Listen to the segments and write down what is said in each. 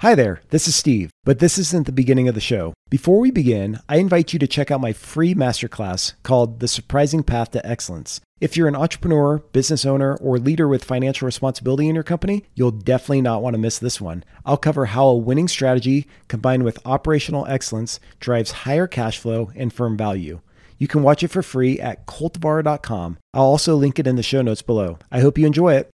Hi there, this is Steve, but this isn't the beginning of the show. Before we begin, I invite you to check out my free masterclass called The Surprising Path to Excellence. If you're an entrepreneur, business owner, or leader with financial responsibility in your company, you'll definitely not want to miss this one. I'll cover how a winning strategy combined with operational excellence drives higher cash flow and firm value. You can watch it for free at cultivar.com. I'll also link it in the show notes below. I hope you enjoy it.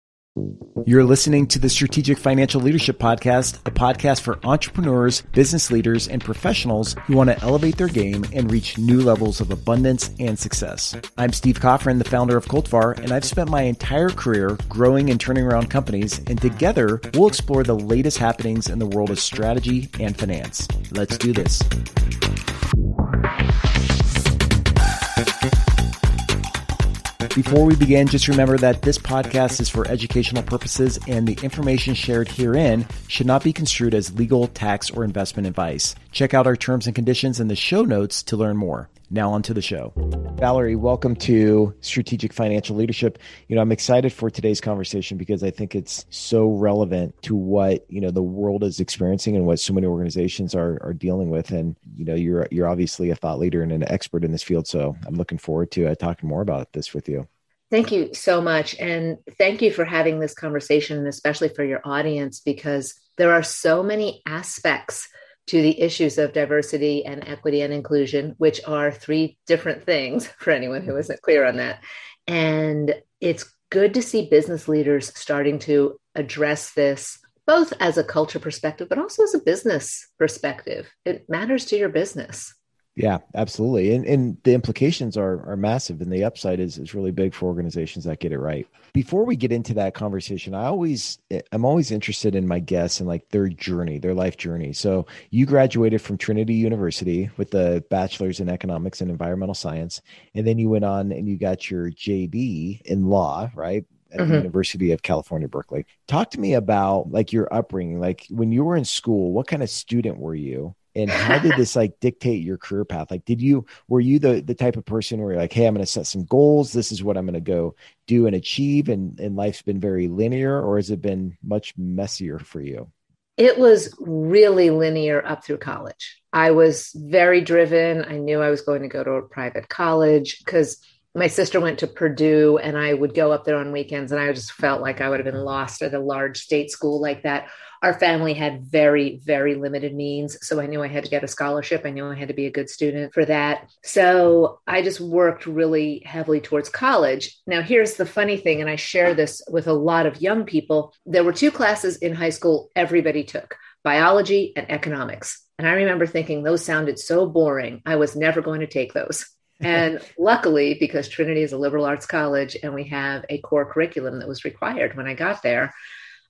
You're listening to the Strategic Financial Leadership Podcast, a podcast for entrepreneurs, business leaders, and professionals who want to elevate their game and reach new levels of abundance and success. I'm Steve Coffrin, the founder of Cultivar, and I've spent my entire career growing and turning around companies, and together we'll explore the latest happenings in the world of strategy and finance. Let's do this. Before we begin, just remember that this podcast is for educational purposes and the information shared herein should not be construed as legal, tax, or investment advice. Check out our terms and conditions in the show notes to learn more. Now on to the show. Valerie, welcome to Strategic Financial Leadership. You know, I'm excited for today's conversation because I think it's so relevant to what, you know, the world is experiencing and what so many organizations are are dealing with and, you know, you're you're obviously a thought leader and an expert in this field, so I'm looking forward to uh, talking more about this with you. Thank you so much. And thank you for having this conversation, and especially for your audience, because there are so many aspects to the issues of diversity and equity and inclusion, which are three different things for anyone who isn't clear on that. And it's good to see business leaders starting to address this both as a culture perspective, but also as a business perspective. It matters to your business. Yeah, absolutely. And and the implications are are massive and the upside is is really big for organizations that get it right. Before we get into that conversation, I always I'm always interested in my guests and like their journey, their life journey. So, you graduated from Trinity University with a bachelor's in economics and environmental science, and then you went on and you got your JD in law, right? at mm-hmm. the University of California, Berkeley. Talk to me about like your upbringing. Like when you were in school, what kind of student were you? And how did this like dictate your career path? Like did you were you the the type of person where you're like hey i'm going to set some goals. This is what i'm going to go do and achieve and and life's been very linear or has it been much messier for you? It was really linear up through college. I was very driven. I knew i was going to go to a private college because my sister went to Purdue and I would go up there on weekends and I just felt like I would have been lost at a large state school like that our family had very, very limited means. So I knew I had to get a scholarship. I knew I had to be a good student for that. So I just worked really heavily towards college. Now, here's the funny thing, and I share this with a lot of young people. There were two classes in high school everybody took biology and economics. And I remember thinking those sounded so boring. I was never going to take those. And luckily, because Trinity is a liberal arts college and we have a core curriculum that was required when I got there,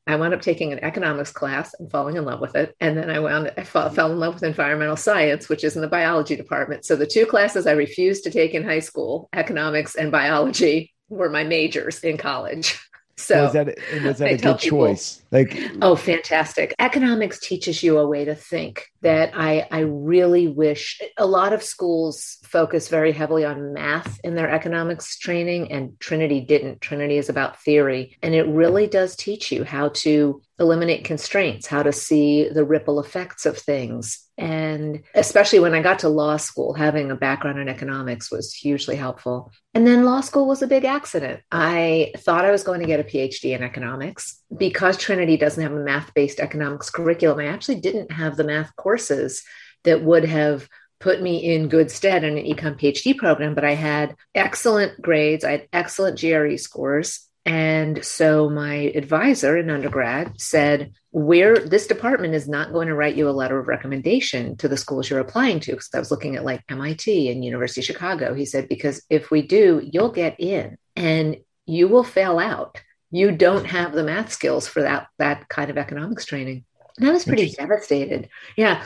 I wound up taking an economics class and falling in love with it. And then I wound I fell, fell in love with environmental science, which is in the biology department. So the two classes I refused to take in high school, economics and biology, were my majors in college. So was that was that a good people, choice? Like oh, fantastic! Economics teaches you a way to think that I I really wish a lot of schools focus very heavily on math in their economics training, and Trinity didn't. Trinity is about theory, and it really does teach you how to eliminate constraints, how to see the ripple effects of things. And especially when I got to law school, having a background in economics was hugely helpful. And then law school was a big accident. I thought I was going to get a PhD in economics. Because Trinity doesn't have a math based economics curriculum, I actually didn't have the math courses that would have put me in good stead in an econ PhD program, but I had excellent grades. I had excellent GRE scores. And so my advisor in undergrad said, where this department is not going to write you a letter of recommendation to the schools you're applying to. Because I was looking at like MIT and University of Chicago. He said, because if we do, you'll get in and you will fail out. You don't have the math skills for that, that kind of economics training. And I was pretty devastated. Yeah.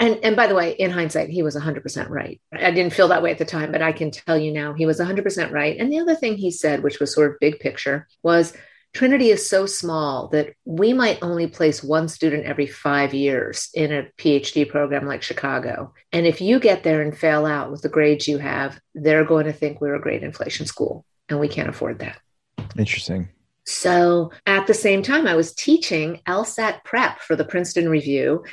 And and by the way, in hindsight, he was 100% right. I didn't feel that way at the time, but I can tell you now he was 100% right. And the other thing he said, which was sort of big picture, was Trinity is so small that we might only place one student every five years in a PhD program like Chicago. And if you get there and fail out with the grades you have, they're going to think we're a great inflation school. And we can't afford that. Interesting. So at the same time, I was teaching LSAT prep for the Princeton Review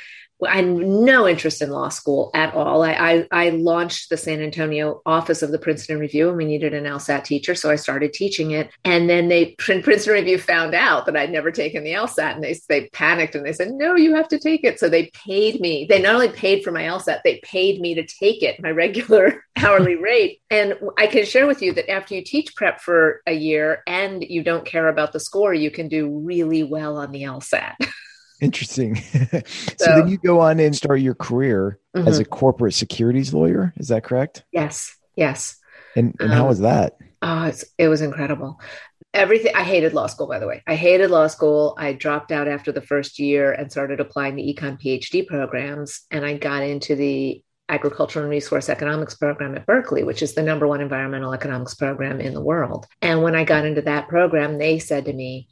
I had no interest in law school at all. I, I, I, launched the San Antonio office of the Princeton Review and we needed an LSAT teacher. So I started teaching it. And then they, Princeton Review found out that I'd never taken the LSAT and they, they panicked and they said, no, you have to take it. So they paid me. They not only paid for my LSAT, they paid me to take it, my regular hourly rate. And I can share with you that after you teach prep for a year and you don't care about the score, you can do really well on the LSAT. Interesting. so, so, then you go on and start your career mm-hmm. as a corporate securities lawyer. Is that correct? Yes. Yes. And and um, how was that? Oh, it was incredible. Everything. I hated law school, by the way. I hated law school. I dropped out after the first year and started applying the econ PhD programs. And I got into the agricultural and resource economics program at Berkeley, which is the number one environmental economics program in the world. And when I got into that program, they said to me,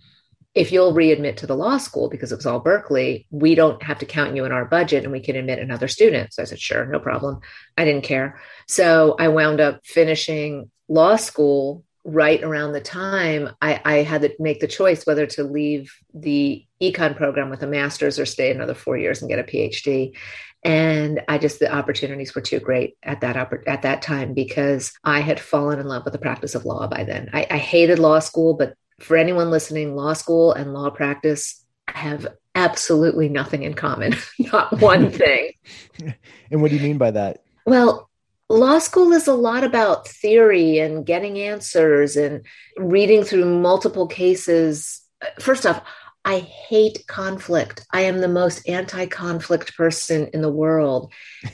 if you'll readmit to the law school because it was all Berkeley, we don't have to count you in our budget and we can admit another student. So I said, sure, no problem. I didn't care. So I wound up finishing law school right around the time I, I had to make the choice whether to leave the econ program with a master's or stay another four years and get a PhD. And I just the opportunities were too great at that at that time because I had fallen in love with the practice of law by then. I, I hated law school, but for anyone listening, law school and law practice have absolutely nothing in common, not one thing. and what do you mean by that? Well, law school is a lot about theory and getting answers and reading through multiple cases. First off, I hate conflict. I am the most anti-conflict person in the world.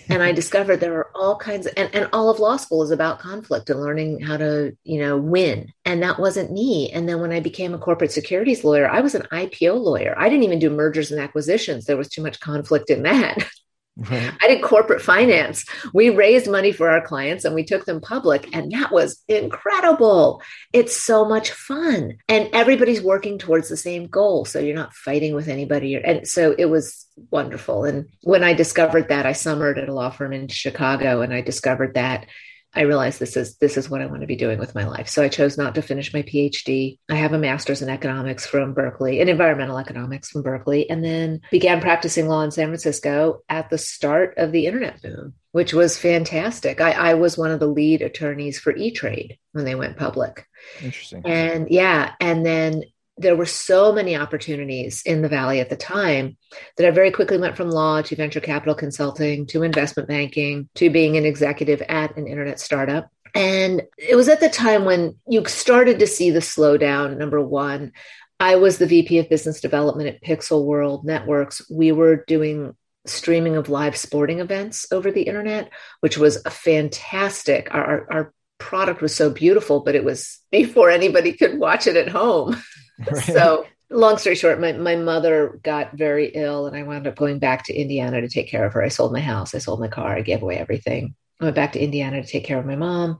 And I discovered there are all kinds of, and, and all of law school is about conflict and learning how to, you know, win. And that wasn't me. And then when I became a corporate securities lawyer, I was an IPO lawyer. I didn't even do mergers and acquisitions. There was too much conflict in that. Right. I did corporate finance. We raised money for our clients and we took them public, and that was incredible. It's so much fun, and everybody's working towards the same goal. So you're not fighting with anybody. And so it was wonderful. And when I discovered that, I summered at a law firm in Chicago, and I discovered that I realized this is this is what I want to be doing with my life. So I chose not to finish my PhD. I have a master's in economics from Berkeley, in environmental economics from Berkeley, and then began practicing law in San Francisco at the start of the internet boom, which was fantastic. I, I was one of the lead attorneys for E Trade when they went public. Interesting. And yeah, and then there were so many opportunities in the valley at the time that I very quickly went from law to venture capital consulting to investment banking to being an executive at an internet startup. And it was at the time when you started to see the slowdown. Number one, I was the VP of business development at Pixel World Networks. We were doing streaming of live sporting events over the internet, which was a fantastic. Our, our product was so beautiful, but it was before anybody could watch it at home. Right. So, long story short, my, my mother got very ill, and I wound up going back to Indiana to take care of her. I sold my house, I sold my car, I gave away everything. I went back to Indiana to take care of my mom.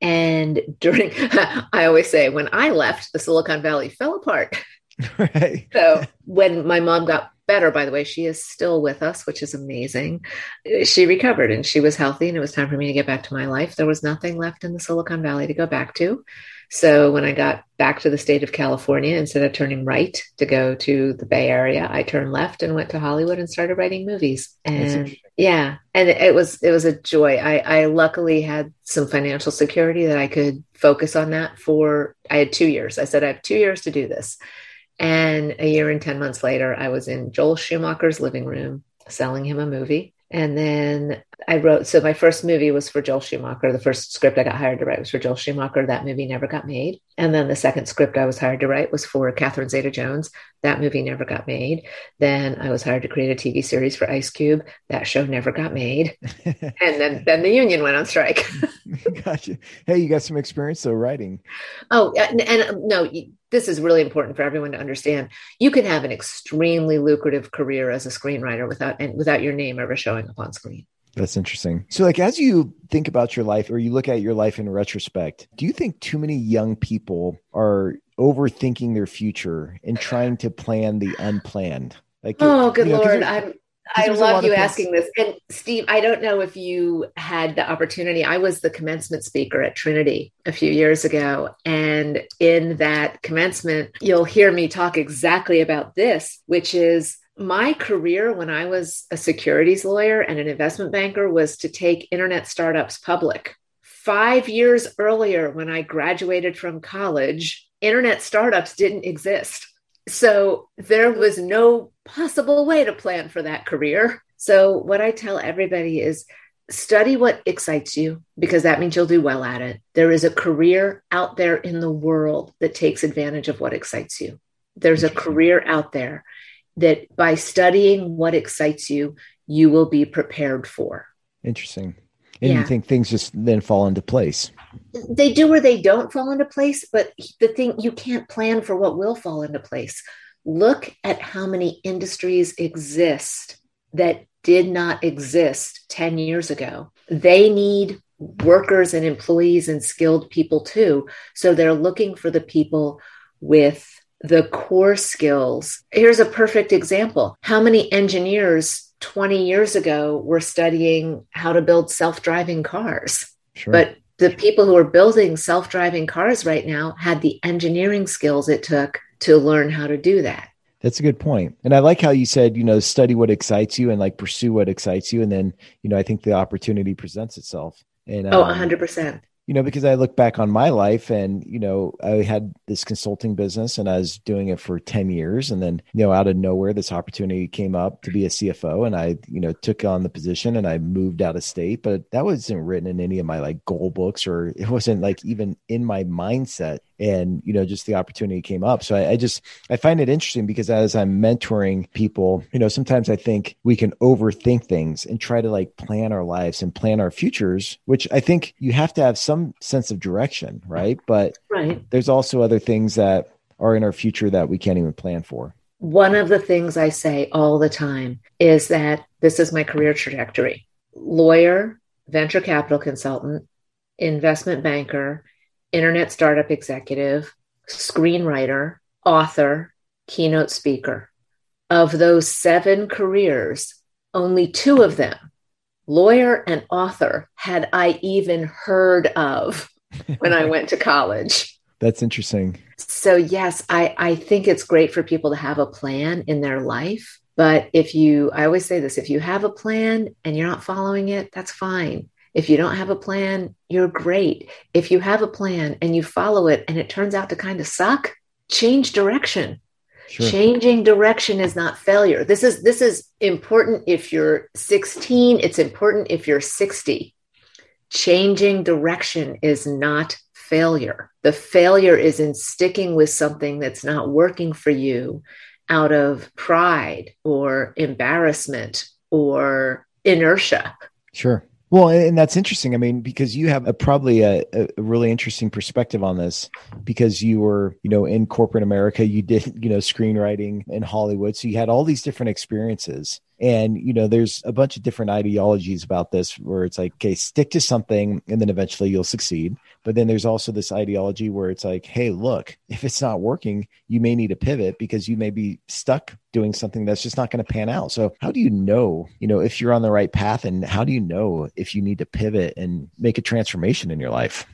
And during, I always say, when I left, the Silicon Valley fell apart. Right. So when my mom got better, by the way, she is still with us, which is amazing. She recovered and she was healthy, and it was time for me to get back to my life. There was nothing left in the Silicon Valley to go back to. So when I got back to the state of California, instead of turning right to go to the Bay Area, I turned left and went to Hollywood and started writing movies. And yeah, and it was it was a joy. I, I luckily had some financial security that I could focus on that for. I had two years. I said I have two years to do this, and a year and ten months later, I was in Joel Schumacher's living room selling him a movie and then I wrote, so my first movie was for Joel Schumacher. The first script I got hired to write was for Joel Schumacher. That movie never got made. And then the second script I was hired to write was for Catherine Zeta Jones. That movie never got made. Then I was hired to create a TV series for Ice Cube. That show never got made. and then, then the union went on strike. gotcha. Hey, you got some experience though writing. Oh, and, and uh, no, this is really important for everyone to understand. You can have an extremely lucrative career as a screenwriter without and without your name ever showing up on screen. That's interesting. So, like, as you think about your life or you look at your life in retrospect, do you think too many young people are overthinking their future and trying to plan the unplanned? Like, oh, good you know, lord, I'm I love you asking this. And Steve, I don't know if you had the opportunity. I was the commencement speaker at Trinity a few years ago. And in that commencement, you'll hear me talk exactly about this, which is my career when I was a securities lawyer and an investment banker was to take internet startups public. Five years earlier, when I graduated from college, internet startups didn't exist. So there was no possible way to plan for that career. So, what I tell everybody is study what excites you because that means you'll do well at it. There is a career out there in the world that takes advantage of what excites you. There's a career out there that by studying what excites you, you will be prepared for. Interesting. And yeah. you think things just then fall into place? They do or they don't fall into place, but the thing you can't plan for what will fall into place. Look at how many industries exist that did not exist 10 years ago. They need workers and employees and skilled people too. So they're looking for the people with the core skills. Here's a perfect example. How many engineers 20 years ago were studying how to build self driving cars? Sure. But the people who are building self driving cars right now had the engineering skills it took to learn how to do that. That's a good point. And I like how you said, you know, study what excites you and like pursue what excites you. And then, you know, I think the opportunity presents itself. And, oh, um, 100% you know, because I look back on my life and, you know, I had this consulting business and I was doing it for 10 years. And then, you know, out of nowhere, this opportunity came up to be a CFO and I, you know, took on the position and I moved out of state. But that wasn't written in any of my like goal books or it wasn't like even in my mindset and you know just the opportunity came up. So I, I, just i find it interesting because as i'm mentoring people you know sometimes i think we can overthink things and try to like plan our lives and plan our futures which i think you have to have some sense of direction right? But right. there's also other things that are in our future that we can't even plan for. One of the things i say all the time is that this is my career trajectory. Lawyer venture capital consultant investment banker internet startup executive, screenwriter, author, keynote speaker. Of those seven careers, only two of them, lawyer and author, had I even heard of when I went to college. That's interesting. So, yes, I, I think it's great for people to have a plan in their life. But if you, I always say this if you have a plan and you're not following it, that's fine. If you don't have a plan, you're great. If you have a plan and you follow it and it turns out to kind of suck, change direction. Sure. Changing direction is not failure. This is this is important if you're 16, it's important if you're 60. Changing direction is not failure. The failure is in sticking with something that's not working for you out of pride or embarrassment or inertia. Sure. Well, and that's interesting. I mean, because you have a, probably a, a, really interesting perspective on this because you were, you know, in corporate America, you did, you know, screenwriting in Hollywood. So you had all these different experiences. And, you know, there's a bunch of different ideologies about this where it's like, okay, stick to something and then eventually you'll succeed. But then there's also this ideology where it's like, hey, look, if it's not working, you may need to pivot because you may be stuck doing something that's just not going to pan out. So how do you know, you know, if you're on the right path and how do you know if you need to pivot and make a transformation in your life?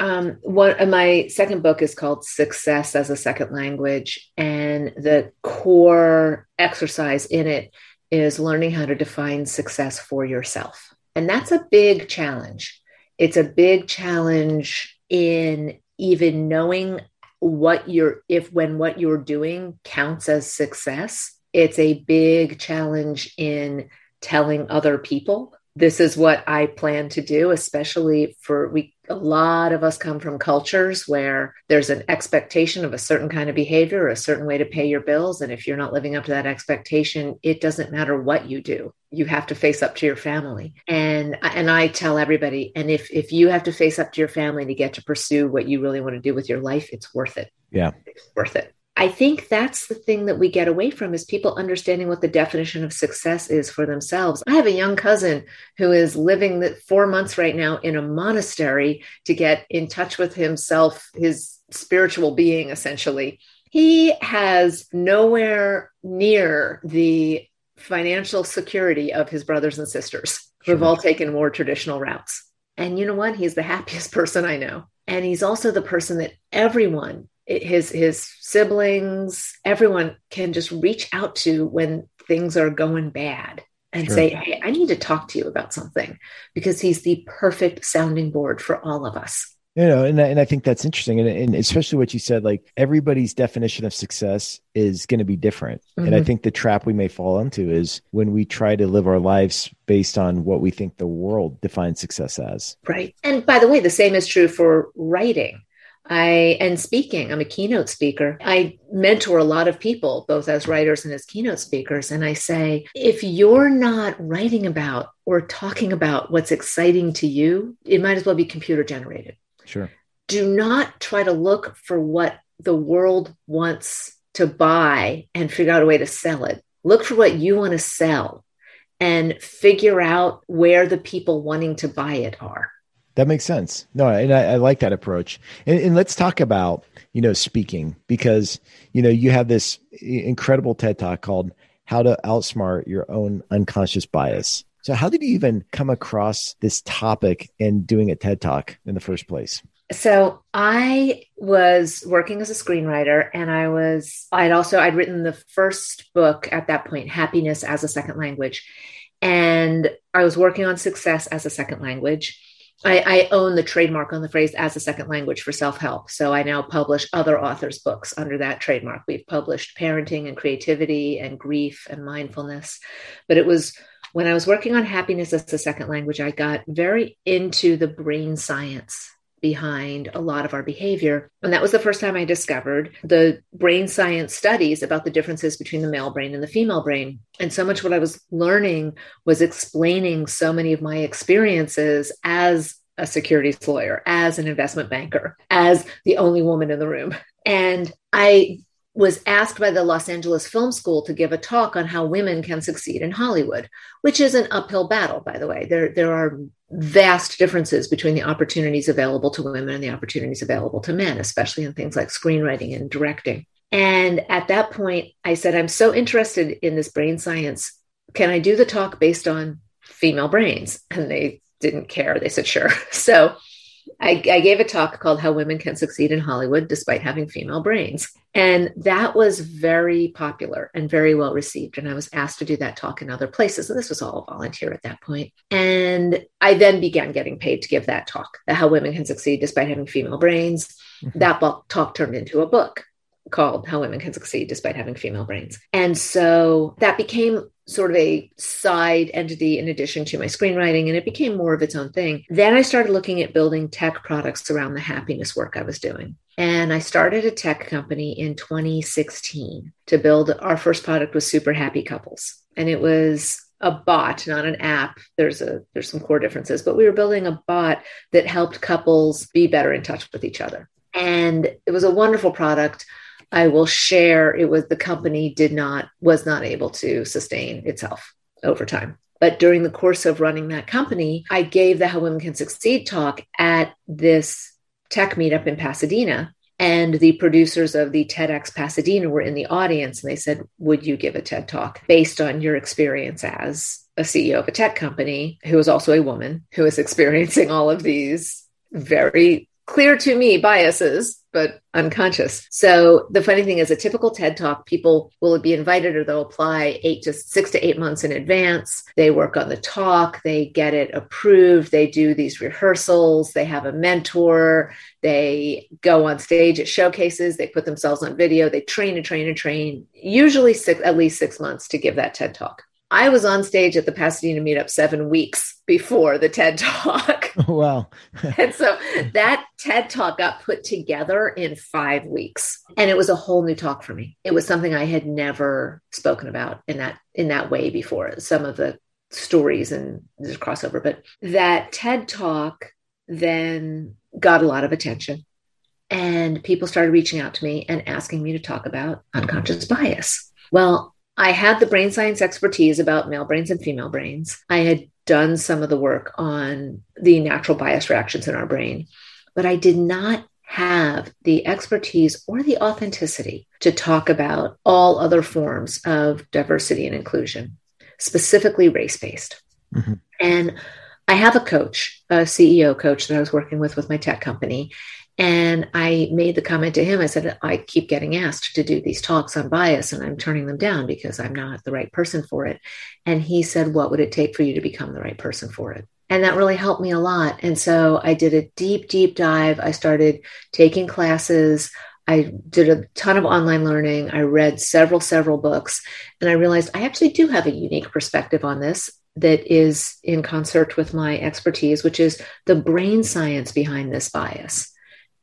Um, one my second book is called Success as a Second Language, and the core exercise in it is learning how to define success for yourself. And that's a big challenge. It's a big challenge in even knowing what you're, if when what you're doing counts as success. It's a big challenge in telling other people this is what I plan to do, especially for we a lot of us come from cultures where there's an expectation of a certain kind of behavior or a certain way to pay your bills. And if you're not living up to that expectation, it doesn't matter what you do. You have to face up to your family. And and I tell everybody, and if if you have to face up to your family to get to pursue what you really want to do with your life, it's worth it. Yeah. It's worth it. I think that's the thing that we get away from is people understanding what the definition of success is for themselves. I have a young cousin who is living four months right now in a monastery to get in touch with himself, his spiritual being, essentially. He has nowhere near the financial security of his brothers and sisters who have all taken more traditional routes. And you know what? He's the happiest person I know. And he's also the person that everyone, his his siblings, everyone can just reach out to when things are going bad and sure. say, Hey, I need to talk to you about something because he's the perfect sounding board for all of us you know and, and i think that's interesting and, and especially what you said like everybody's definition of success is going to be different mm-hmm. and i mm-hmm. think the trap we may fall into is when we try to live our lives based on what we think the world defines success as right and by the way the same is true for writing I and speaking, I'm a keynote speaker. I mentor a lot of people, both as writers and as keynote speakers. And I say, if you're not writing about or talking about what's exciting to you, it might as well be computer generated. Sure. Do not try to look for what the world wants to buy and figure out a way to sell it. Look for what you want to sell and figure out where the people wanting to buy it are. That makes sense. No, and I, I like that approach. And, and, let's talk about, you know, speaking because, you know, you have this incredible TED talk called How to Outsmart Your Own Unconscious Bias. So, how did you even come across this topic and doing a TED Talk in the first place? So I was working as a screenwriter and I was I'd also I'd written the first book at that point happiness as a second language and I was working on success as a second language. I, I own the trademark on the phrase as a second language for self help. So I now publish other authors' books under that trademark. We've published parenting and creativity and grief and mindfulness. But it was when I was working on happiness as a second language, I got very into the brain science behind a lot of our behavior. And that was the first time I discovered the brain science studies about the differences between the male brain and the female brain. And so much what I was learning was explaining so many of my experiences as a securities lawyer, as an investment banker, as the only woman in the room. And I was asked by the Los Angeles Film School to give a talk on how women can succeed in Hollywood, which is an uphill battle, by the way. There, there are vast differences between the opportunities available to women and the opportunities available to men, especially in things like screenwriting and directing. And at that point, I said, I'm so interested in this brain science. Can I do the talk based on female brains? And they didn't care. They said, sure. So I, I, gave a talk called How Women Can Succeed in Hollywood Despite Having Female Brains. And that was very popular and very well received. And I was asked to do that talk in other places. And this was all volunteer at that point. And I then began getting paid to give that talk, How Women Can Succeed Despite Having Female Brains. Mm-hmm. That talk turned into a book called How Women Can Succeed Despite Having Female Brains. And so that became sort of a side entity in addition to my screenwriting, and it became more of its own thing. Then I started looking at building tech products around the happiness work I was doing. And I started a tech company in 2016 to build our first product was Super Happy Couples. And it was a bot, not an app. There's a there's some core differences, but we were building a bot that helped couples be better in touch with each other. And it was a wonderful product. I will share it was the company did not was not able to sustain itself over time. But during the course of running that company, I gave the How Women Can Succeed talk at this tech meetup in Pasadena. And the producers of the TEDx Pasadena were in the audience and they said, Would you give a TED talk based on your experience as a CEO of a tech company who is also a woman who is experiencing all of these very clear to me biases, but unconscious. So the funny thing is, a typical TED talk, people will be invited or they'll apply eight to six to eight months in advance. They work on the talk, they get it approved, they do these rehearsals, they have a mentor, they go on stage at showcases, they put themselves on video, they train and train and train, usually six, at least six months to give that TED talk. I was on stage at the Pasadena meetup seven weeks before the TED Talk. wow. and so that TED Talk got put together in five weeks. And it was a whole new talk for me. It was something I had never spoken about in that in that way before. Some of the stories and there's crossover, but that TED Talk then got a lot of attention. And people started reaching out to me and asking me to talk about unconscious bias. Well, I had the brain science expertise about male brains and female brains. I had done some of the work on the natural bias reactions in our brain, but I did not have the expertise or the authenticity to talk about all other forms of diversity and inclusion. specifically race based. Mm-hmm. And I have a coach, a CEO coach that I was working with with my tech company. And I made the comment to him I said, I keep getting asked to do these talks on bias, and I'm turning them down because I'm not the right person for it. And he said, What would it take for you to become the right person for it? And that really helped me a lot. And so I did a deep, deep dive. I started taking classes. I did a ton of online learning. I read several, several books, and I realized I actually do have a unique perspective on this that is in concert with my expertise, which is the brain science behind this bias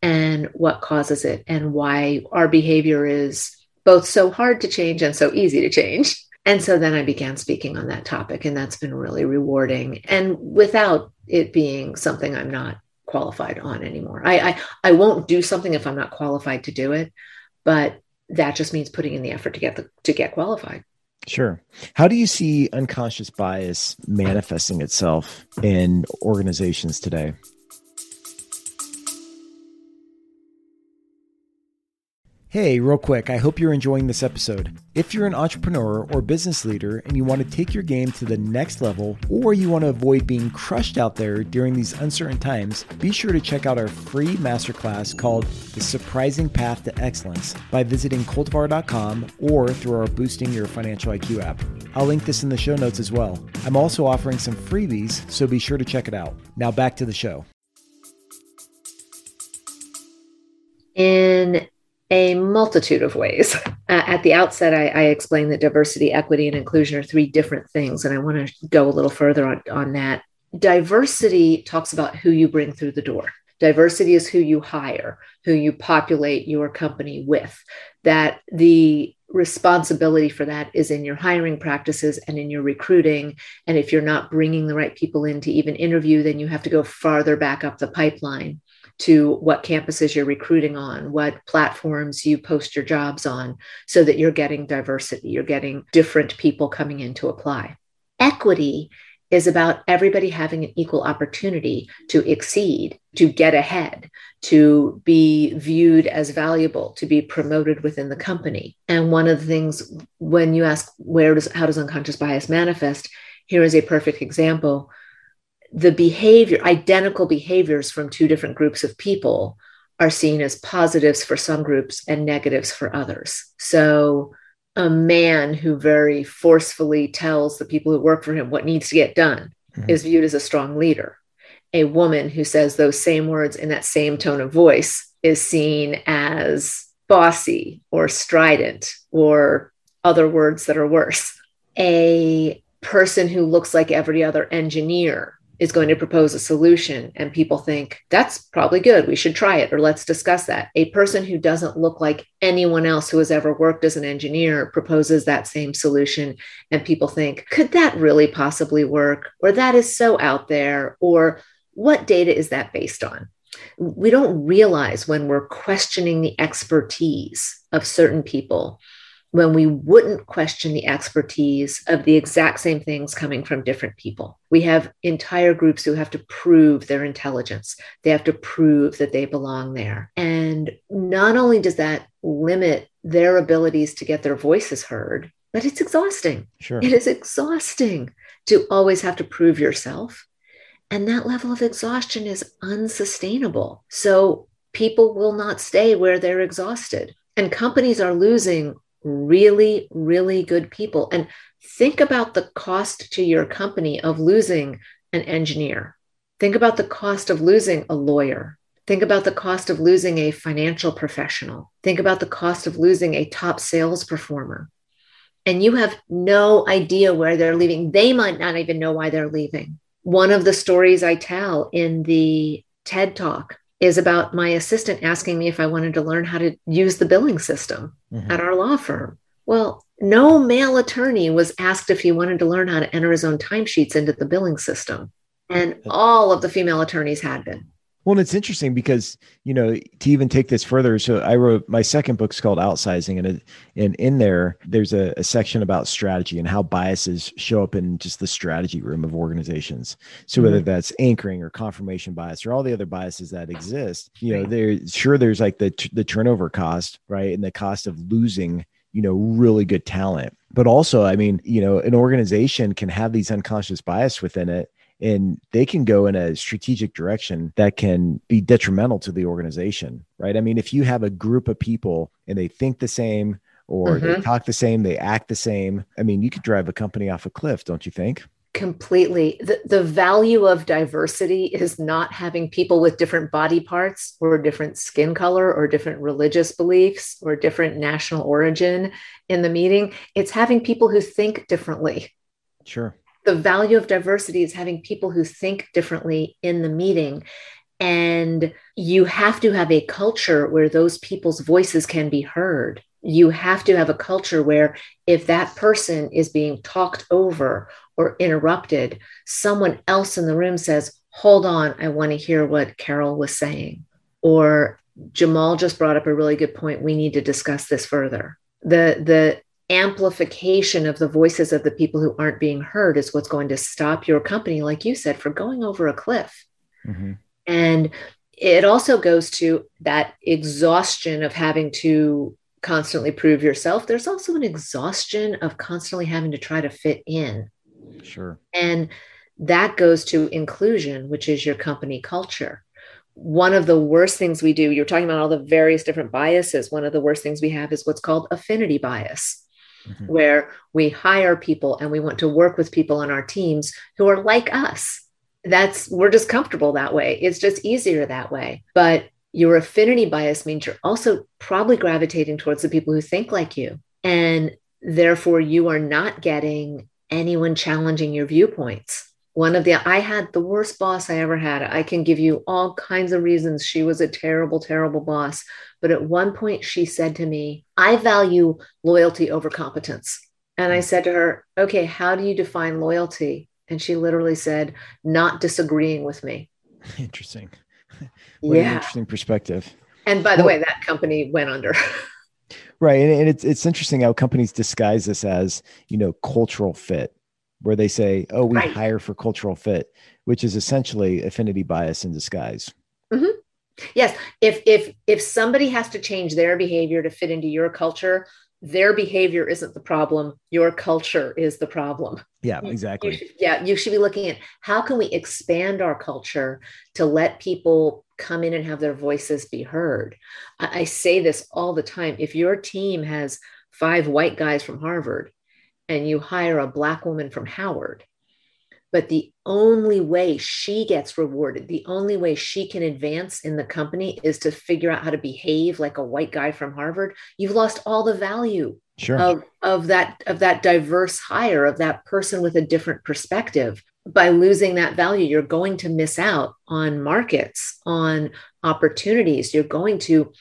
and what causes it and why our behavior is both so hard to change and so easy to change. And so then I began speaking on that topic, and that's been really rewarding. And without it being something I'm not qualified on anymore. I, I, I won't do something if I'm not qualified to do it, but that just means putting in the effort to get the to get qualified. Sure. How do you see unconscious bias manifesting itself in organizations today? Hey, real quick, I hope you're enjoying this episode. If you're an entrepreneur or business leader and you want to take your game to the next level, or you want to avoid being crushed out there during these uncertain times, be sure to check out our free masterclass called The Surprising Path to Excellence by visiting cultivar.com or through our Boosting Your Financial IQ app. I'll link this in the show notes as well. I'm also offering some freebies, so be sure to check it out. Now back to the show. In a multitude of ways. Uh, at the outset, I, I, explained that diversity, equity, and inclusion are three different things, and I want to go a little further on, on that. Diversity talks about who you bring through the door. Diversity is who you hire, who you populate your company with. That the responsibility for that is in your hiring practices and in your recruiting. And if you're not bringing the right people in to even interview, then you have to go farther back up the pipeline to what campuses you're recruiting on, what platforms you post your jobs on, so that you're getting diversity, you're getting different people coming in to apply. Equity is about everybody having an equal opportunity to exceed, to get ahead, to be viewed as valuable, to be promoted within the company. And one of the things when you ask where does how does unconscious bias manifest, here is a perfect example the behavior, identical behaviors from two different groups of people are seen as positives for some groups and negatives for others. So, a man who very forcefully tells the people who work for him what needs to get done mm-hmm. is viewed as a strong leader. A woman who says those same words in that same tone of voice is seen as bossy or strident or other words that are worse. A person who looks like every other engineer is going to propose a solution and people think that's probably good. We should try it or let's discuss that. A person who doesn't look like anyone else who has ever worked as an engineer proposes that same solution and people think could that really possibly work? Or that is so out there. Or what data is that based on? We don't realize when we're questioning the expertise of certain people when we wouldn't question the expertise of the exact same things coming from different people. We have entire groups who have to prove their intelligence, they have to prove that they belong there. And not only does that limit their abilities to get their voices heard, but it's exhausting. Sure. It is exhausting to always have to prove yourself. And that level of exhaustion is unsustainable. So people will not stay where they're exhausted. And companies are losing really, really good people. And think about the cost to your company of losing an engineer. Think about the cost of losing a lawyer. Think about the cost of losing a financial professional. Think about the cost of losing a top sales performer. And you have no idea where they're leaving. They might not even know why they're leaving. One of the stories I tell in the TED Talk is about my assistant asking me if I wanted to learn how to use the billing system mm-hmm. at our law firm. Well, no male attorney was asked if he wanted to learn how to enter his own timesheets into the billing system. And all of the female attorneys had been. Well, it's interesting because you know to even take this further. So I wrote my second book's called Outsizing, and it, and in there there's a, a, section about strategy and how biases show up in just the strategy room of organizations. So whether mm-hmm. that's anchoring or confirmation bias or all the other biases that exist, you know, there sure there's like the the turnover cost, right, and the cost of losing you know, really good talent. But also, I mean, you know, an organization can have these unconscious bias within it and they can go in a strategic direction that can be detrimental to the organization, right? I mean, if you have a group of people and they think the same or mm-hmm. they talk the same, they act the same, I mean, you could drive a company off a cliff, don't you think? completely the, the value of diversity is not having people with different body parts or different skin color or different religious beliefs or different national origin in the meeting it's having people who think differently sure the value of diversity is having people who think differently in the meeting and you have to have a culture where those people's voices can be heard you have to have a culture where if that person is being talked over or interrupted, someone else in the room says, Hold on, I want to hear what Carol was saying. Or Jamal just brought up a really good point. We need to discuss this further. The, the amplification of the voices of the people who aren't being heard is what's going to stop your company, like you said, from going over a cliff. Mm-hmm. And it also goes to that exhaustion of having to constantly prove yourself. There's also an exhaustion of constantly having to try to fit in. Sure. And that goes to inclusion, which is your company culture. One of the worst things we do, you're talking about all the various different biases. One of the worst things we have is what's called affinity bias, mm-hmm. where we hire people and we want to work with people on our teams who are like us. That's, we're just comfortable that way. It's just easier that way. But your affinity bias means you're also probably gravitating towards the people who think like you. And therefore, you are not getting anyone challenging your viewpoints. One of the, I had the worst boss I ever had. I can give you all kinds of reasons. She was a terrible, terrible boss. But at one point, she said to me, I value loyalty over competence. And I hmm. said to her, Okay, how do you define loyalty? And she literally said, Not disagreeing with me. Interesting. what yeah. interesting perspective. And by the well, way, that company went under. Right. And, and, it's it's interesting how companies disguise this as, you know, cultural fit, where they say, oh, we right. hire for cultural fit, which is essentially affinity bias in disguise. Mm-hmm. Yes. If if if somebody has to change their behavior to fit into your culture, their behavior isn't the problem your culture is the problem yeah exactly you should, yeah you should be looking at how can we expand our culture to let people come in and have their voices be heard I, I say this all the time if your team has five white guys from harvard and you hire a black woman from howard but the only way she gets rewarded, the only way she can advance in the company is to figure out how to behave like a white guy from Harvard. You've lost all the value sure. of, of that of that diverse hire of that person with a different perspective. By losing that value, you're going to miss out on markets, on opportunities. You're going to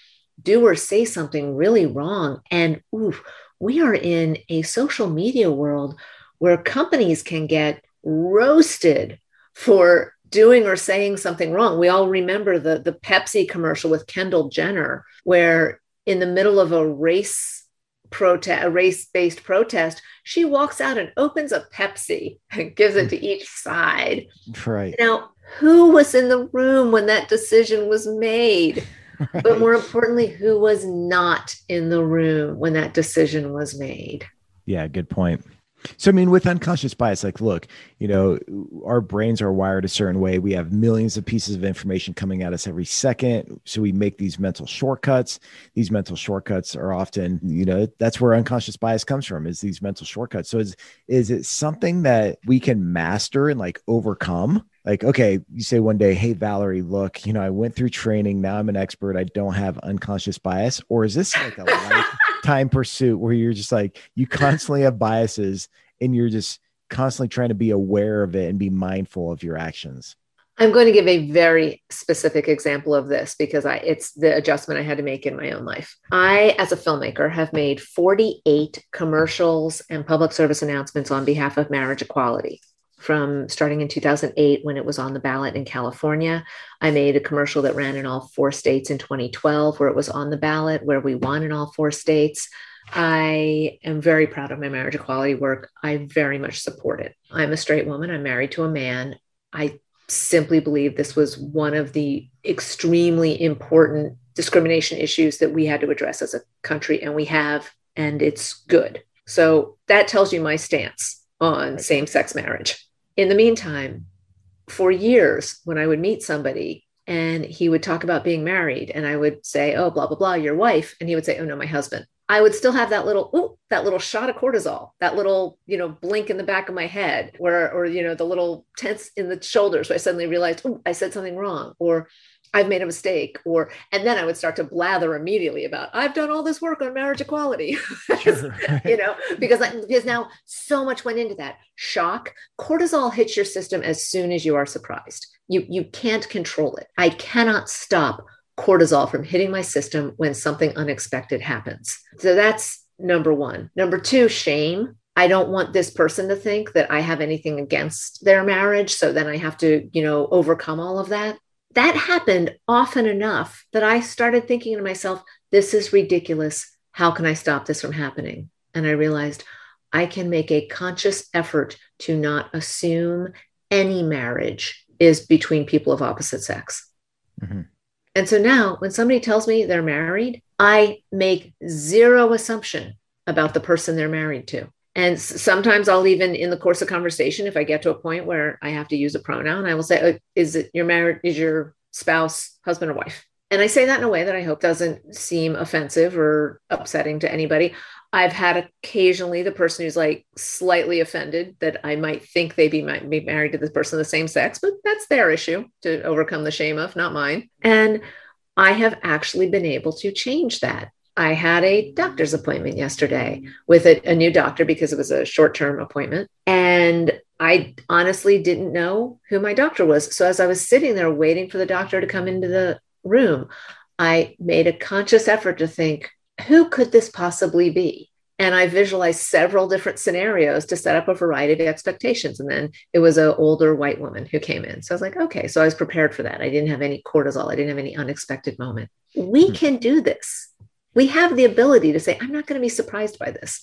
do or say something really wrong. And ooh, we are in a social media world where companies can get roasted for doing or saying something wrong. We all remember the, the Pepsi commercial with Kendall Jenner, where in the middle of a race protest, a race-based protest, she walks out and opens a Pepsi and gives it to mm. each side. Right. Now, who was in the room when that decision was made? Right. But more importantly, who was not in the room when that decision was made? Yeah, good point. So, I mean, with unconscious bias, like, look, you know, our brains are wired a certain way. We have millions of pieces of information coming at us every second. So, we make these mental shortcuts. These mental shortcuts are often, you know, that's where unconscious bias comes from is these mental shortcuts. So, is, is it something that we can master and like overcome? Like, okay, you say one day, hey, Valerie, look, you know, I went through training. Now I'm an expert. I don't have unconscious bias. Or is this like a life? time pursuit where you're just like you constantly have biases and you're just constantly trying to be aware of it and be mindful of your actions i'm going to give a very specific example of this because i it's the adjustment i had to make in my own life i as a filmmaker have made 48 commercials and public service announcements on behalf of marriage equality from starting in 2008 when it was on the ballot in California. I made a commercial that ran in all four states in 2012 where it was on the ballot, where we won in all four states. I am very proud of my marriage equality work. I very much support it. I'm a straight woman, I'm married to a man. I simply believe this was one of the extremely important discrimination issues that we had to address as a country, and we have and it's good. So that tells you my stance on same sex marriage. In the meantime, for years, when I would meet somebody and he would talk about being married, and I would say, Oh, blah, blah, blah, your wife. And he would say, Oh, no, my husband. I would still have that little, ooh, that little shot of cortisol, that little, you know, blink in the back of my head, where, or, you know, the little tense in the shoulders where I suddenly realized, oh, I said something wrong, or I've made a mistake, or, and then I would start to blather immediately about, I've done all this work on marriage equality, sure. you know, because, I, because now so much went into that shock. Cortisol hits your system as soon as you are surprised. You, you can't control it. I cannot stop cortisol from hitting my system when something unexpected happens. So that's number one. Number two, shame. I don't want this person to think that I have anything against their marriage. So then I have to, you know, overcome all of that that happened often enough that I started thinking to myself, this is ridiculous. How can I stop this from happening? And I realized I can make a conscious effort to not assume any marriage is between people of opposite sex. Mm-hmm. And so now when somebody tells me they're married, I make zero assumption about the person they're married to. And sometimes I'll even, in the course of conversation, if I get to a point where I have to use a pronoun, I will say, "Is it your married? Is your spouse husband or wife?" And I say that in a way that I hope doesn't seem offensive or upsetting to anybody. I've had occasionally the person who's like slightly offended that I might think they be might be married to this person of the same sex, but that's their issue to overcome the shame of, not mine. And I have actually been able to change that. I had a doctor's appointment yesterday with a, a new doctor because it was a short term appointment. And I honestly didn't know who my doctor was. So as I was sitting there waiting for the doctor to come into the room, I made a conscious effort to think, who could this possibly be? And I visualized several different scenarios to set up a variety of expectations. And then it was an older white woman who came in. So I was like, okay, so I was prepared for that. I didn't have any cortisol, I didn't have any unexpected moment. We hmm. can do this we have the ability to say, I'm not going to be surprised by this.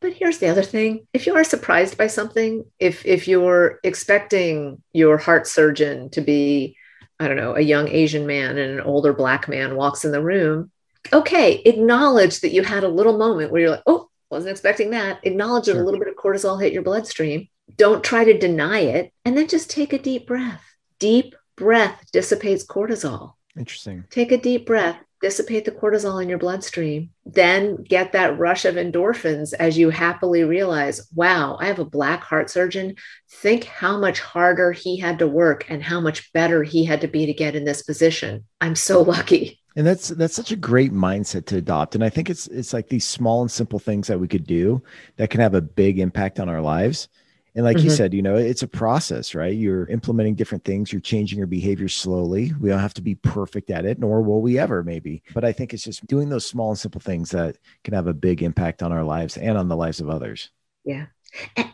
But here's the other thing. If you are surprised by something, if if you're expecting your heart surgeon to be, I don't know, a young Asian man and an older black man walks in the room, okay, acknowledge that you had a little moment where you're like, oh, wasn't expecting that. Acknowledge that a little bit of cortisol hit your bloodstream. Don't try to deny it. And then just take a deep breath. Deep breath dissipates cortisol. Interesting. Take a deep breath dissipate the cortisol in your bloodstream, then get that rush of endorphins as you happily realize, wow, I have a black heart surgeon. Think how much harder he had to work and how much better he had to be to get in this position. I'm so lucky. And that's that's such a great mindset to adopt. And I think it's it's like these small and simple things that we could do that can have a big impact on our lives. And like mm-hmm. you said, you know, it's a process, right? You're implementing different things, you're changing your behavior slowly. We don't have to be perfect at it, nor will we ever, maybe. But I think it's just doing those small and simple things that can have a big impact on our lives and on the lives of others. Yeah.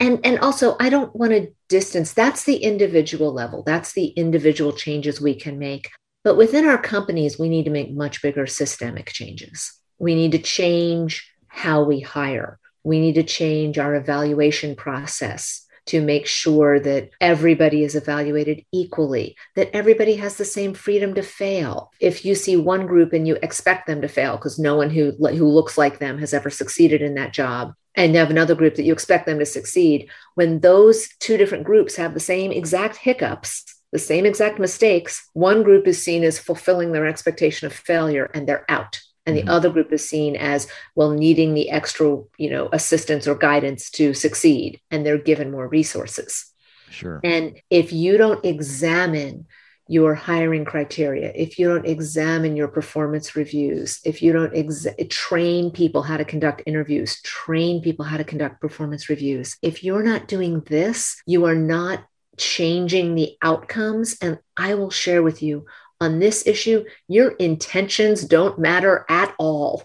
And and also I don't want to distance. That's the individual level. That's the individual changes we can make. But within our companies, we need to make much bigger systemic changes. We need to change how we hire. We need to change our evaluation process to make sure that everybody is evaluated equally, that everybody has the same freedom to fail. If you see one group and you expect them to fail because no one who, who looks like them has ever succeeded in that job, and you have another group that you expect them to succeed, when those two different groups have the same exact hiccups, the same exact mistakes, one group is seen as fulfilling their expectation of failure and they're out and the mm-hmm. other group is seen as well needing the extra you know assistance or guidance to succeed and they're given more resources. Sure. And if you don't examine your hiring criteria if you don't examine your performance reviews if you don't ex- train people how to conduct interviews train people how to conduct performance reviews if you're not doing this you are not changing the outcomes. And i will share with you on this issue, your intentions don't matter at all.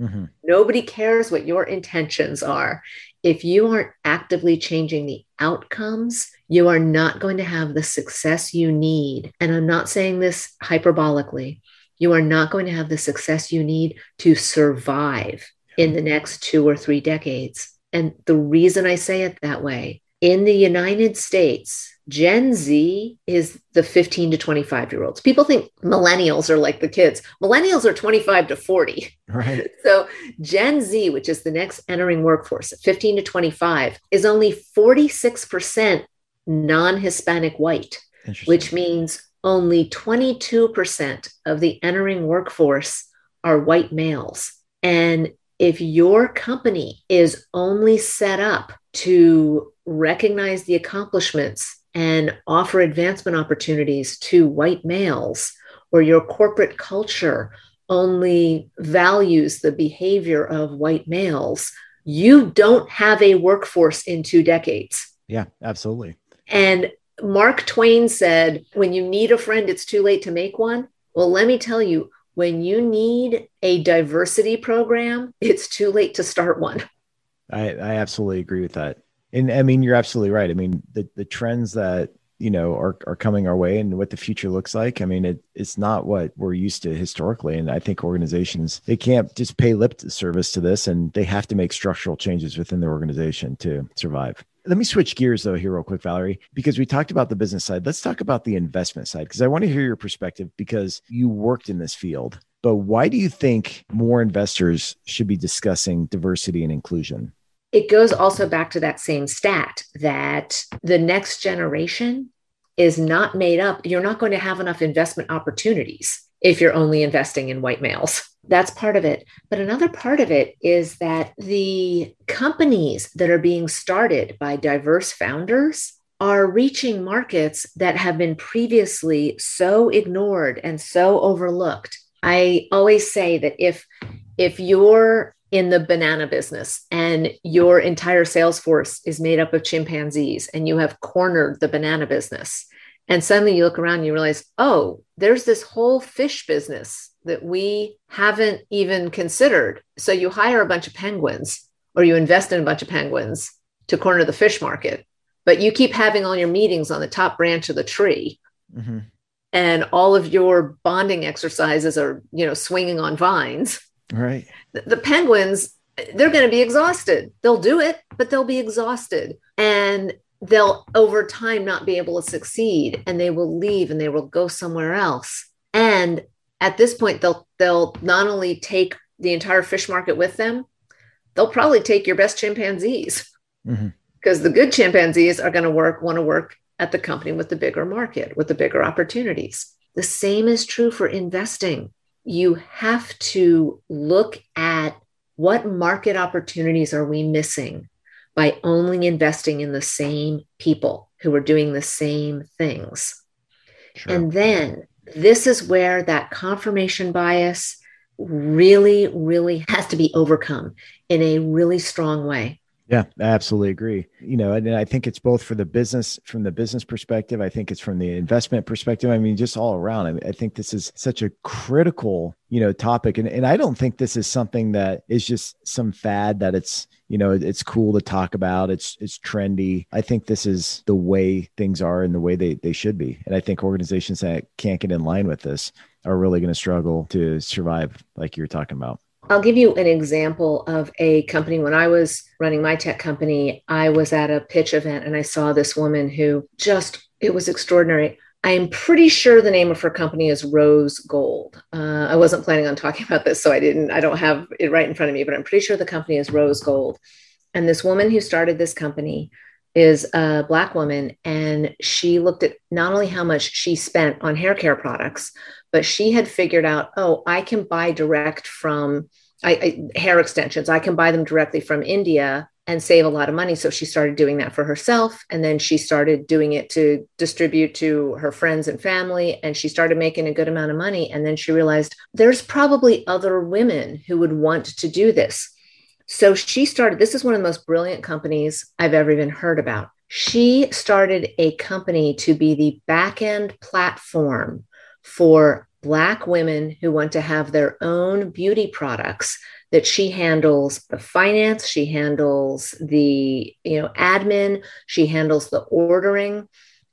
Mm-hmm. Nobody cares what your intentions are. If you aren't actively changing the outcomes, you are not going to have the success you need. And I'm not saying this hyperbolically. You are not going to have the success you need to survive in the next two or three decades. And the reason I say it that way in the United States, Gen Z is the 15 to 25 year olds. People think millennials are like the kids. Millennials are 25 to 40. Right. So Gen Z, which is the next entering workforce 15 to 25, is only 46% non Hispanic white, which means only 22% of the entering workforce are white males. And if your company is only set up to recognize the accomplishments and offer advancement opportunities to white males, or your corporate culture only values the behavior of white males, you don't have a workforce in two decades. Yeah, absolutely. And Mark Twain said, when you need a friend, it's too late to make one. Well, let me tell you, when you need a diversity program, it's too late to start one. I, I absolutely agree with that. And I mean, you're absolutely right. I mean, the, the trends that, you know, are, are coming our way and what the future looks like. I mean, it, it's not what we're used to historically. And I think organizations, they can't just pay lip service to this and they have to make structural changes within their organization to survive. Let me switch gears though here real quick, Valerie, because we talked about the business side. Let's talk about the investment side because I want to hear your perspective because you worked in this field. But why do you think more investors should be discussing diversity and inclusion? It goes also back to that same stat that the next generation is not made up. You're not going to have enough investment opportunities if you're only investing in white males. That's part of it. But another part of it is that the companies that are being started by diverse founders are reaching markets that have been previously so ignored and so overlooked. I always say that if if you're in the banana business and your entire sales force is made up of chimpanzees and you have cornered the banana business and suddenly you look around and you realize, oh, there's this whole fish business that we haven't even considered. So you hire a bunch of penguins or you invest in a bunch of penguins to corner the fish market, but you keep having all your meetings on the top branch of the tree. Mm-hmm. And all of your bonding exercises are, you know, swinging on vines. Right. The, the penguins, they're going to be exhausted. They'll do it, but they'll be exhausted. And they'll over time not be able to succeed and they will leave and they will go somewhere else. And at this point they'll they'll not only take the entire fish market with them they'll probably take your best chimpanzees. Mm-hmm. because the good chimpanzees are going to work want to work at the company with the bigger market with the bigger opportunities. The same is true for investing. You have to look at what market opportunities are we missing by only investing in the same people who are doing the same things. Sure. And then this is where that confirmation bias really, really has to be overcome in a really strong way. Yeah, I absolutely agree. You know, and I think it's both for the business, from the business perspective. I think it's from the investment perspective. I mean, just all around. I, mean, I think this is such a critical, you know, topic. And, and I don't think this is something that is just some fad that it's, you know, it's cool to talk about. It's, it's trendy. I think this is the way things are and the way they, they should be. And I think organizations that can't get in line with this are really going to struggle to survive, like you're talking about. I'll give you an example of a company. When I was running my tech company, I was at a pitch event and I saw this woman who just, it was extraordinary. I'm pretty sure the name of her company is Rose Gold. Uh, I wasn't planning on talking about this, so I didn't, I don't have it right in front of me, but I'm pretty sure the company is Rose Gold. And this woman who started this company is a Black woman. And she looked at not only how much she spent on hair care products, but she had figured out, oh, I can buy direct from I, I, hair extensions. I can buy them directly from India and save a lot of money. So she started doing that for herself. And then she started doing it to distribute to her friends and family. And she started making a good amount of money. And then she realized there's probably other women who would want to do this. So she started, this is one of the most brilliant companies I've ever even heard about. She started a company to be the back end platform for Black women who want to have their own beauty products that she handles the finance, she handles the you know admin, she handles the ordering,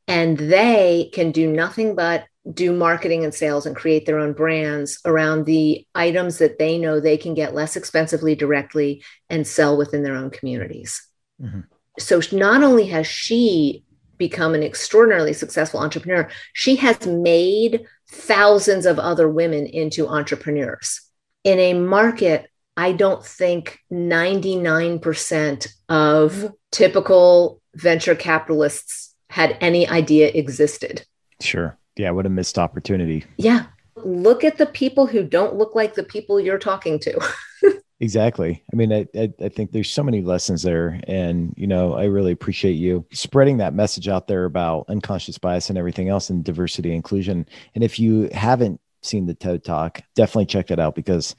and they can do nothing but do marketing and sales and create their own brands around the items that they know they can get less expensively directly and sell within their own communities. Mm-hmm. So not only has she become an extraordinarily successful entrepreneur, she has made thousands of other women into entrepreneurs. In a market, I don't think 99% of mm-hmm. typical venture capitalists had any idea existed. Sure. Yeah, what a missed opportunity. Yeah. Look at the people who don't look like the people you're talking to. Exactly. I mean, I, I, I, think there's so many lessons there. And, you know, I really appreciate you spreading that message out there about unconscious bias and everything else and diversity inclusion. And if you haven't seen the TED Talk, definitely check that out because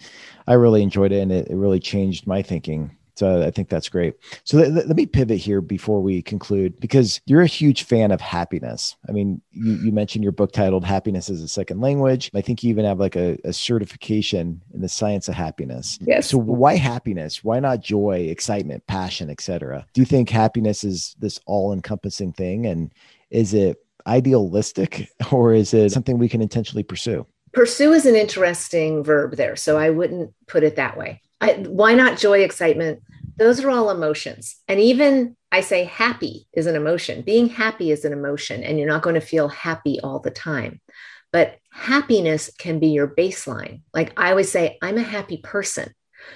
I really enjoyed it and it, it really changed my thinking so I think that's great. So let, let, me pivot here before we conclude because you're a huge fan of happiness. I mean, you, you mentioned your book titled Happiness as a Second Language. I think you even have like a, a certification in the science of happiness. Yes. So why happiness? Why not joy, excitement, passion, etc.? Do you think happiness is this all encompassing thing? And is it idealistic or is it something we can intentionally pursue? Pursue is an interesting verb there. So I wouldn't put it that way. I, why not joy, excitement? Those are all emotions. And even I say happy is an emotion. Being happy is an emotion, and you're not going to feel happy all the time. But happiness can be your baseline. Like I always say, I'm a happy person.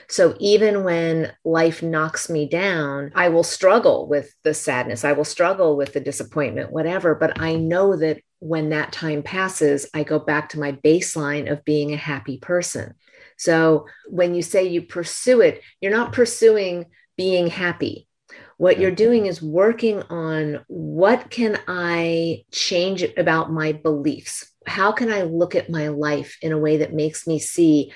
So even when life knocks me down, I will struggle with the sadness, I will struggle with the disappointment, whatever. But I know that when that time passes, I go back to my baseline of being a happy person. So when you say you pursue it, you're not pursuing being happy. What you're mm-hmm. doing is working on what can I change about my beliefs? How can I look at my life in a way that makes me see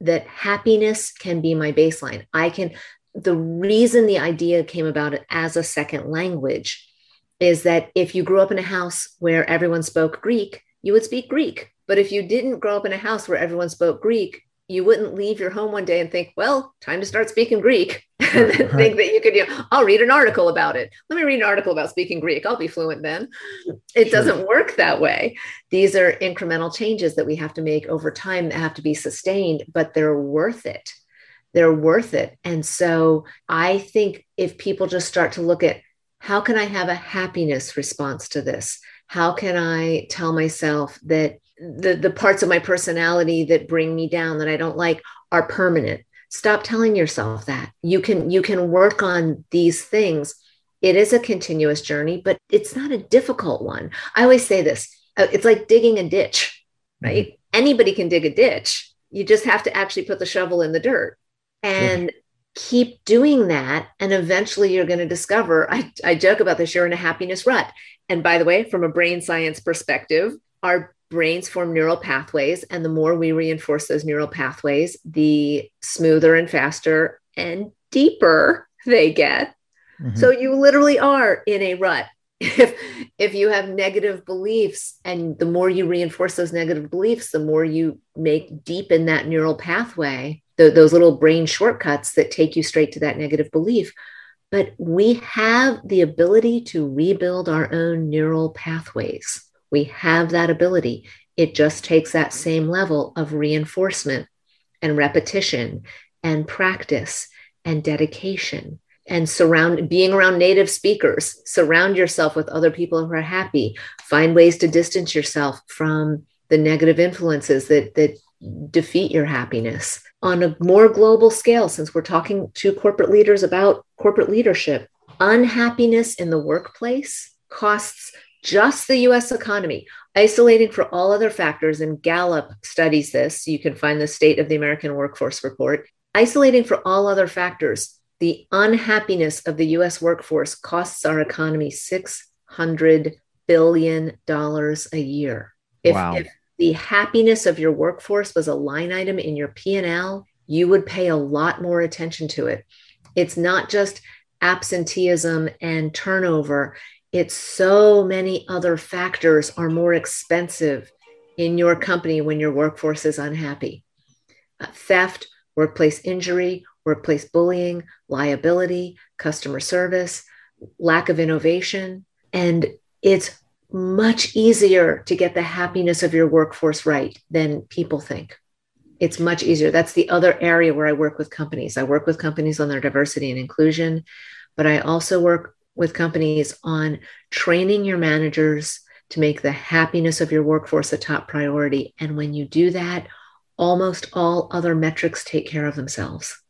that happiness can be my baseline? I can, the reason the idea came about it as a second language is that if you grew up in a house where everyone spoke Greek, you would speak Greek. But if you didn't grow up in a house where everyone spoke Greek, you wouldn't leave your home one day and think, well, time to start speaking Greek. and right. think that you could, you know, I'll read an article about it. Let me read an article about speaking Greek. I'll be fluent then. It sure. doesn't work that way. These are incremental changes that we have to make over time that have to be sustained, but they're worth it. They're worth it. And so I think if people just start to look at how can I have a happiness response to this? How can I tell myself that the the parts of my personality that bring me down that I don't like are permanent. Stop telling yourself that. You can you can work on these things. It is a continuous journey, but it's not a difficult one. I always say this. Uh, it's like digging a ditch, right? Mm-hmm. Anybody can dig a ditch. You just have to actually put the shovel in the dirt and keep doing that. And eventually you're going to discover. I, I joke about this, you're in a happiness rut. And by the way, from a brain science perspective, our brains form neural pathways. And the more we reinforce those neural pathways, the smoother and faster and deeper they get. Mm-hmm. So you literally are in a rut. If, if you have negative beliefs and the more you reinforce those negative beliefs, the more you make deep in that neural pathway, the, those little brain shortcuts that take you straight to that negative belief. But we have the ability to rebuild our own neural pathways. We have that ability. It just takes that same level of reinforcement and repetition and practice and dedication and surround being around native speakers. Surround yourself with other people who are happy. Find ways to distance yourself from the negative influences that that defeat your happiness. On a more global scale since we're talking to corporate leaders about corporate leadership unhappiness in the workplace costs just the US economy, isolating for all other factors, and Gallup studies this. You can find the State of the American Workforce report. Isolating for all other factors, the unhappiness of the US workforce costs our economy $600 billion a year. If, wow. if the happiness of your workforce was a line item in your P&L, you would pay a lot more attention to it. It's not just absenteeism and turnover it's so many other factors are more expensive in your company when your workforce is unhappy. Uh, theft workplace injury workplace bullying liability customer service lack of innovation and it's much easier to get the happiness of your workforce right than people think. It's much easier. That's the other area where i work with companies. I work with companies on their diversity and inclusion but i also work with companies on training your managers to make the happiness of your workforce a top priority. And when you do that, almost all other metrics take care of themselves.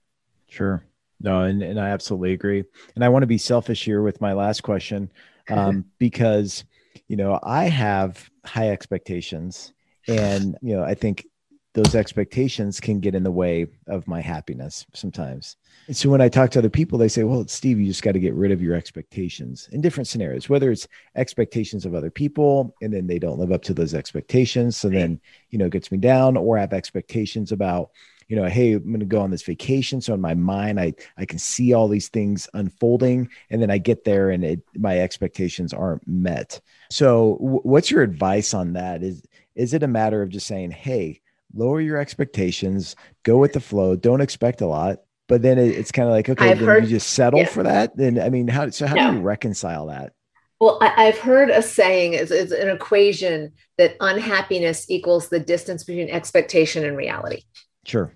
Sure. No, and, and I absolutely agree. And I want to be selfish here with my last question um, because, you know, I have high expectations. And, you know, I think those expectations can get in the way of my happiness sometimes. And so when I talk to other people, they say, well, Steve, you just got to get rid of your expectations in different scenarios, whether it's expectations of other people and then they don't live up to those expectations. So then, you know, it gets me down or I have expectations about, you know, hey, I'm going to go on this vacation. So in my mind, I, I can see all these things unfolding and then I get there and it, my expectations aren't met. So w- what's your advice on that? Is, is it a matter of just saying, hey, lower your expectations, go with the flow, don't expect a lot. But then it, it's kind of like, okay, then heard, you just settle yeah. for that. Then, I mean, how, so how do you reconcile that? Well, I, have heard a saying, it's, it's an equation that unhappiness equals the distance between expectation and reality. Sure.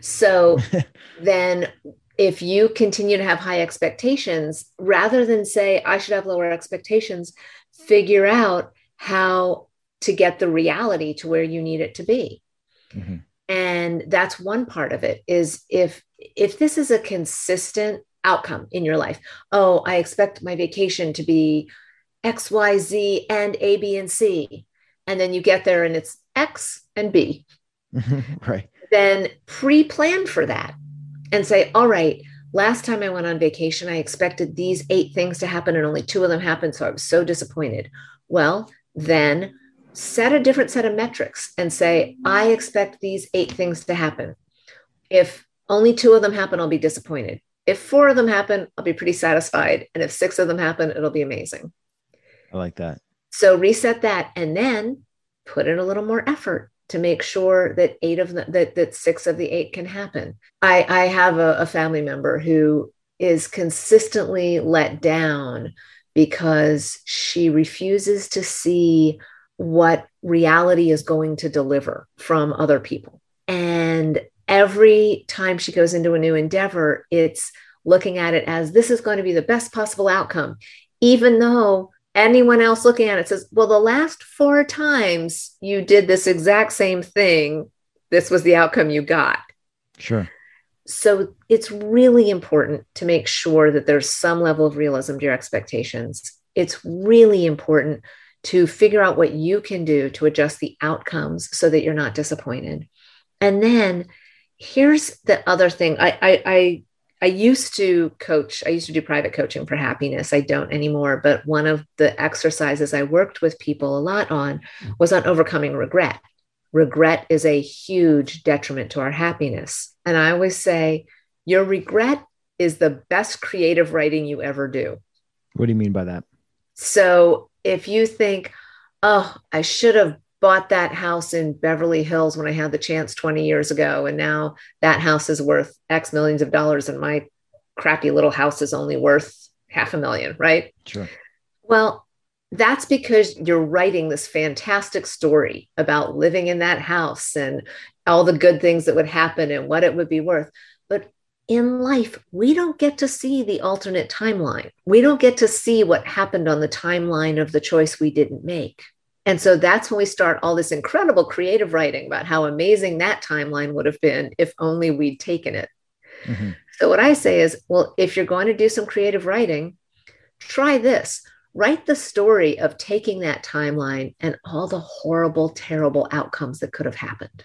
So then if you continue to have high expectations, rather than say, I should have lower expectations, figure out how to get the reality to where you need it to be. Mm-hmm. And that's one part of it is if if this is a consistent outcome in your life, oh, I expect my vacation to be X, Y, Z and A, B, and C. And then you get there and it's X and B. right. Then pre-plan for that and say, all right, last time I went on vacation, I expected these eight things to happen and only two of them happened. So I was so disappointed. Well, then set a different set of metrics and say, I expect these eight things to happen. If only two of them happen, I'll be disappointed. If four of them happen, I'll be pretty satisfied. And if six of them happen, it'll be amazing. I like that. So reset that and then put in a little more effort to make sure that eight of the, that, that six of the eight can happen. I, I have a, a family member who is consistently let down because she refuses to see what reality is going to deliver from other people. And every time she goes into a new endeavor, it's looking at it as this is going to be the best possible outcome, even though anyone else looking at it says, well, the last four times you did this exact same thing, this was the outcome you got. Sure. So it's really important to make sure that there's some level of realism to your expectations. It's really important to figure out what you can do to adjust the outcomes so that you're not disappointed. And then here's the other thing I, I, I I used to coach, I used to do private coaching for happiness. I don't anymore. But one of the exercises I worked with people a lot on was on overcoming regret. Regret is a huge detriment to our happiness. And I always say, your regret is the best creative writing you ever do. What do you mean by that? So if you think, oh, I should have bought that house in Beverly Hills when I had the chance 20 years ago, and now that house is worth X millions of dollars, and my crappy little house is only worth half a million, right? Sure. Well, that's because you're writing this fantastic story about living in that house and all the good things that would happen and what it would be worth. But in life, we don't get to see the alternate timeline. We don't get to see what happened on the timeline of the choice we didn't make. And so that's when we start all this incredible creative writing about how amazing that timeline would have been if only we'd taken it. Mm-hmm. So, what I say is, well, if you're going to do some creative writing, try this. Write the story of taking that timeline and all the horrible, terrible outcomes that could have happened.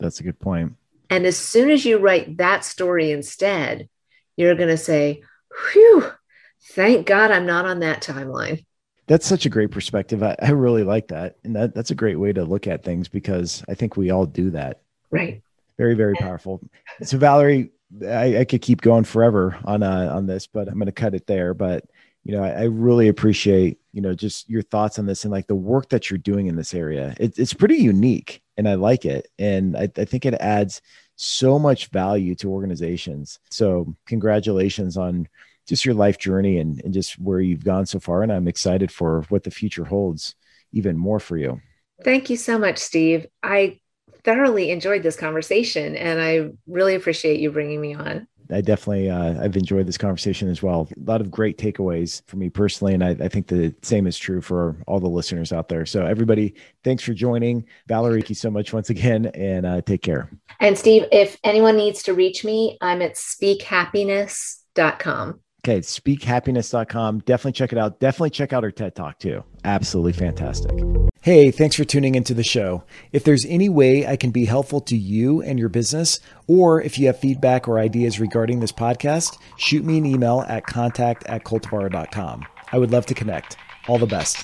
That's a good point. And as soon as you write that story instead, you're going to say, whew, thank God I'm not on that timeline. That's such a great perspective. I, I really like that. And that, that's a great way to look at things because I think we all do that. Right. Very, very powerful. So Valerie, I, I could keep going forever on, uh, on this, but I'm going to cut it there. But, you know, I, I, really appreciate, you know, just your thoughts on this and like the work that you're doing in this area. It, it's pretty unique and I like it. And I, I think it adds so much value to organizations. So congratulations on just your life journey and, and just where you've gone so far. And I'm excited for what the future holds even more for you. Thank you so much, Steve. I thoroughly enjoyed this conversation and I really appreciate you bringing me on. I definitely uh, I've enjoyed this conversation as well. A lot of great takeaways for me personally, and I, I, think the same is true for all the listeners out there. So everybody, thanks for joining, Valerie. Thank you so much once again, and uh, take care. And Steve, if anyone needs to reach me, I'm at speakhappiness.com. Okay, speakhappiness.com. Definitely check it out. Definitely check out her TED Talk too. Absolutely fantastic. Hey, thanks for tuning into the show. If there's any way I can be helpful to you and your business, or if you have feedback or ideas regarding this podcast, shoot me an email at contact at cultivar.com. I would love to connect. All the best.